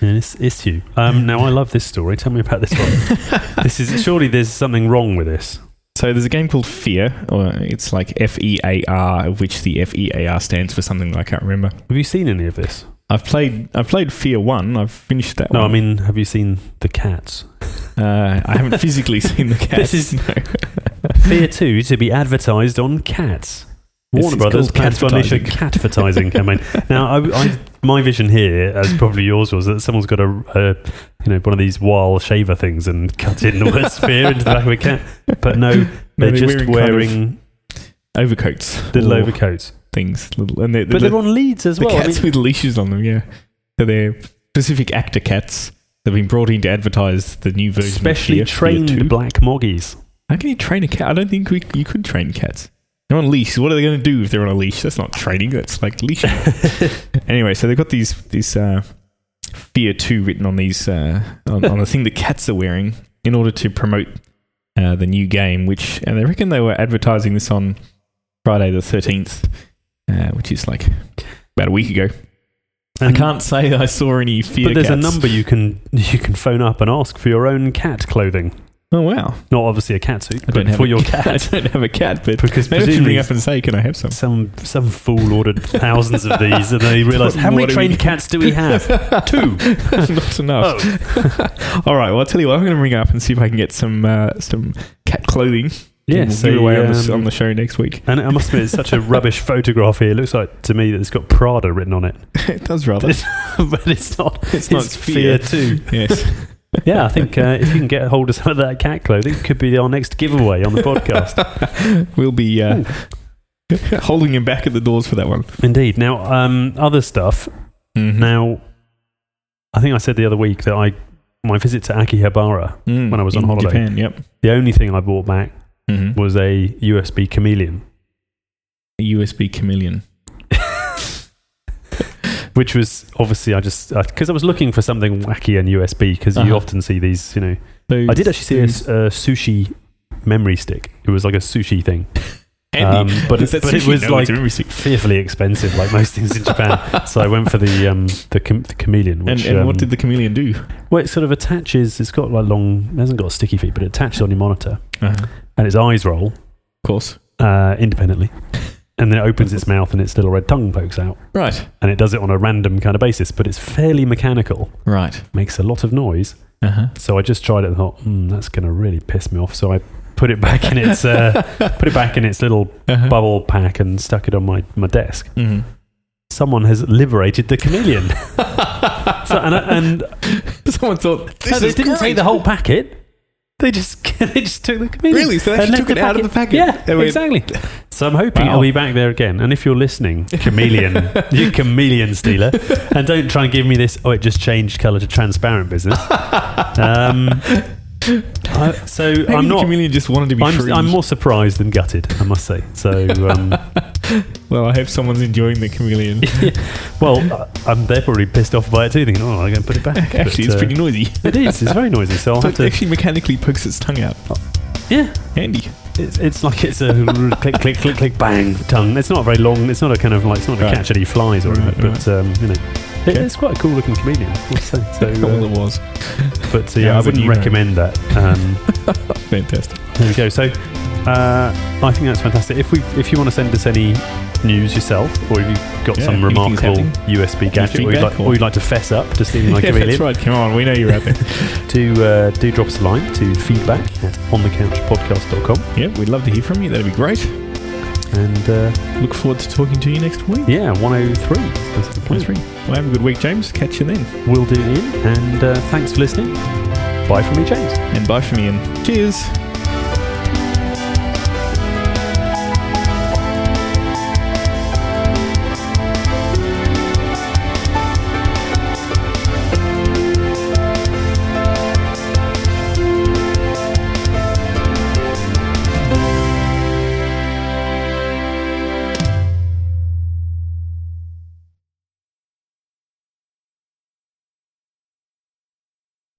[SPEAKER 2] an is- issue. Um, now I love this story. Tell me about this one. *laughs* this is surely there's something wrong with this.
[SPEAKER 1] So there's a game called Fear, or it's like F E A R, of which the F E A R stands for something I can't remember.
[SPEAKER 2] Have you seen any of this?
[SPEAKER 1] I've played I've played Fear One. I've finished that
[SPEAKER 2] No, I mean, have you seen the cats?
[SPEAKER 1] uh, I haven't physically *laughs* seen the cats.
[SPEAKER 2] This is-
[SPEAKER 1] no.
[SPEAKER 2] Fear 2 to be advertised on cats. Warner Brothers
[SPEAKER 1] called
[SPEAKER 2] plans to unleash a
[SPEAKER 1] catvertising.
[SPEAKER 2] cat advertising campaign. *laughs* Now, I, I, my vision here, as probably yours was, that someone's got a, a, you know, one of these wild shaver things and cut in the word sphere into the back of a cat. But no, *laughs* they're,
[SPEAKER 1] they're
[SPEAKER 2] just
[SPEAKER 1] wearing Overcoats,
[SPEAKER 2] little overcoats.
[SPEAKER 1] things, little, and they're,
[SPEAKER 2] But
[SPEAKER 1] the,
[SPEAKER 2] they're on leads as well. I
[SPEAKER 1] cats
[SPEAKER 2] mean,
[SPEAKER 1] with leashes on them. Yeah, so they're specific actor cats. They've been brought in to advertise the new version.
[SPEAKER 2] Especially
[SPEAKER 1] of Fear, Fear
[SPEAKER 2] trained black moggies.
[SPEAKER 1] How can you train a cat? I don't think we, you could train cats. They're on leash. What are they going to do if they're on a leash? That's not training. That's like leashing. *laughs* anyway, so they've got these this uh, Fear Two written on these uh, on, on the thing that cats are wearing in order to promote uh, the new game. Which and they reckon they were advertising this on Friday the thirteenth, uh, which is like about a week ago. I can't say I saw any Fear.
[SPEAKER 2] But there's a number you can you can phone up and ask for your own cat clothing.
[SPEAKER 1] Oh wow!
[SPEAKER 2] Not obviously a cat suit,
[SPEAKER 1] I don't
[SPEAKER 2] but
[SPEAKER 1] have
[SPEAKER 2] for
[SPEAKER 1] a
[SPEAKER 2] your *laughs*
[SPEAKER 1] cat. I don't have a cat, but
[SPEAKER 2] Because
[SPEAKER 1] maybe I should ring up and say, "Can I have some?"
[SPEAKER 2] some some fool ordered *laughs* thousands of these, and they realise how many trained cats do we *laughs* have? Two.
[SPEAKER 1] Not enough.
[SPEAKER 2] Oh,
[SPEAKER 1] All right. Well, I'll tell you what. I'm going to ring up and see if I can get some uh, some cat clothing.
[SPEAKER 2] yeah. So
[SPEAKER 1] away on, the,
[SPEAKER 2] um,
[SPEAKER 1] on the show next week.
[SPEAKER 2] and I must admit, it's such a rubbish photograph here. It looks like to me that it's got Prada written on it,
[SPEAKER 1] it does rather.
[SPEAKER 2] but it's not.
[SPEAKER 1] It's not
[SPEAKER 2] Fear
[SPEAKER 1] fear.
[SPEAKER 2] too.
[SPEAKER 1] yes.
[SPEAKER 2] Yeah, I think uh, if you can get hold of some of that cat clothing, it could be our next giveaway on the podcast. *laughs*
[SPEAKER 1] We'll be uh, holding him back at the doors for that one.
[SPEAKER 2] Indeed. Now, um, other stuff.
[SPEAKER 1] Mm-hmm.
[SPEAKER 2] Now, I think I said the other week that I my visit to Akihabara,
[SPEAKER 1] Mm,
[SPEAKER 2] when I was on
[SPEAKER 1] in
[SPEAKER 2] holiday.
[SPEAKER 1] Japan. Yep.
[SPEAKER 2] the only thing I brought back
[SPEAKER 1] Mm-hmm.
[SPEAKER 2] was a USB chameleon,
[SPEAKER 1] A USB chameleon.
[SPEAKER 2] Which was obviously I just because I was looking for something wacky and USB because you
[SPEAKER 1] Uh-huh.
[SPEAKER 2] often see these. You know, I did actually see a, a sushi memory stick. It was like a sushi thing, *laughs* um, but *laughs*
[SPEAKER 1] that
[SPEAKER 2] but it was
[SPEAKER 1] No,
[SPEAKER 2] like
[SPEAKER 1] it's a memory stick.
[SPEAKER 2] fearfully expensive, like most things in Japan. *laughs* so I went for the um, the, the chameleon.
[SPEAKER 1] And, and
[SPEAKER 2] um,
[SPEAKER 1] what did the chameleon do?
[SPEAKER 2] Well, it sort of attaches. It's got like long. It hasn't got sticky feet, but it attaches on your monitor,
[SPEAKER 1] Uh-huh.
[SPEAKER 2] and its eyes roll
[SPEAKER 1] Of course.
[SPEAKER 2] uh, independently, and then it opens its mouth, and its little red tongue pokes out,
[SPEAKER 1] Right.
[SPEAKER 2] and it does it on a random kind of basis. But it's fairly mechanical.
[SPEAKER 1] Right.
[SPEAKER 2] Makes a lot of noise.
[SPEAKER 1] Uh-huh.
[SPEAKER 2] So I just tried it and thought, hmm, that's going to really piss me off. So I put it back in its uh, *laughs* put it back in its little
[SPEAKER 1] Uh-huh.
[SPEAKER 2] bubble pack and stuck it on my, my desk.
[SPEAKER 1] Mhm.
[SPEAKER 2] Someone has liberated the chameleon. *laughs* so, and, and
[SPEAKER 1] Someone thought this
[SPEAKER 2] no, they didn't
[SPEAKER 1] great.
[SPEAKER 2] take the whole packet. They just *laughs* they just took the chameleon.
[SPEAKER 1] Really? So they
[SPEAKER 2] and
[SPEAKER 1] actually
[SPEAKER 2] left
[SPEAKER 1] took it out of the packet?
[SPEAKER 2] Yeah,
[SPEAKER 1] They went-
[SPEAKER 2] exactly. *laughs* So I'm hoping
[SPEAKER 1] Wow.
[SPEAKER 2] it'll be back there again. And if you're listening, *laughs* chameleon, you chameleon stealer, and don't try and give me this. Oh, it just changed colour to transparent business. Um, I- so
[SPEAKER 1] Maybe
[SPEAKER 2] I'm
[SPEAKER 1] the
[SPEAKER 2] not.
[SPEAKER 1] chameleon just wanted to be
[SPEAKER 2] I'm,
[SPEAKER 1] free.
[SPEAKER 2] I'm more surprised than gutted, I must say. So, um, *laughs*
[SPEAKER 1] well, I hope someone's enjoying the chameleon. *laughs*
[SPEAKER 2] well, uh, um, they're probably pissed off by it too, thinking, "Oh, I'm going to put it back." *laughs*
[SPEAKER 1] Actually,
[SPEAKER 2] But,
[SPEAKER 1] it's
[SPEAKER 2] uh,
[SPEAKER 1] pretty noisy.
[SPEAKER 2] It is. It's very noisy. So I'll have to.
[SPEAKER 1] actually mechanically pokes its tongue out.
[SPEAKER 2] Yeah,
[SPEAKER 1] Handy.
[SPEAKER 2] It's, it's like it's a click, click, click, click, bang, tongue. It's not very long. It's not a kind of like it's not a
[SPEAKER 1] Right.
[SPEAKER 2] catch any flies or
[SPEAKER 1] Right,
[SPEAKER 2] anything, but um, you know, it, it's quite a cool looking comedian. I must say. So, *laughs*
[SPEAKER 1] All
[SPEAKER 2] uh,
[SPEAKER 1] it was.
[SPEAKER 2] but uh,
[SPEAKER 1] Yeah,
[SPEAKER 2] I wouldn't recommend that. Um, *laughs*
[SPEAKER 1] Fantastic.
[SPEAKER 2] there we go. So uh, I think that's fantastic. If we, if you want to send us any news yourself, or if you've got
[SPEAKER 1] Yeah,
[SPEAKER 2] some
[SPEAKER 1] anything's
[SPEAKER 2] remarkable
[SPEAKER 1] happening.
[SPEAKER 2] USB gadget, or you'd,
[SPEAKER 1] feedback
[SPEAKER 2] like,
[SPEAKER 1] or-
[SPEAKER 2] or you'd like to fess up to stealing *laughs* my
[SPEAKER 1] yeah,
[SPEAKER 2] chameleon,
[SPEAKER 1] that's right. Come on, we know you're out there.
[SPEAKER 2] do uh, do drop us a line to feedback at onthecouchpodcast.com
[SPEAKER 1] yeah, we'd love to hear from you. That'd be great.
[SPEAKER 2] and uh,
[SPEAKER 1] Look forward to talking to you next week.
[SPEAKER 2] yeah, 103. That's the
[SPEAKER 1] right. Well, have a good week, James. Catch you then.
[SPEAKER 2] We'll do, it, Ian. And uh, thanks for listening. Bye from me, James.
[SPEAKER 1] And bye from me, Ian. Cheers.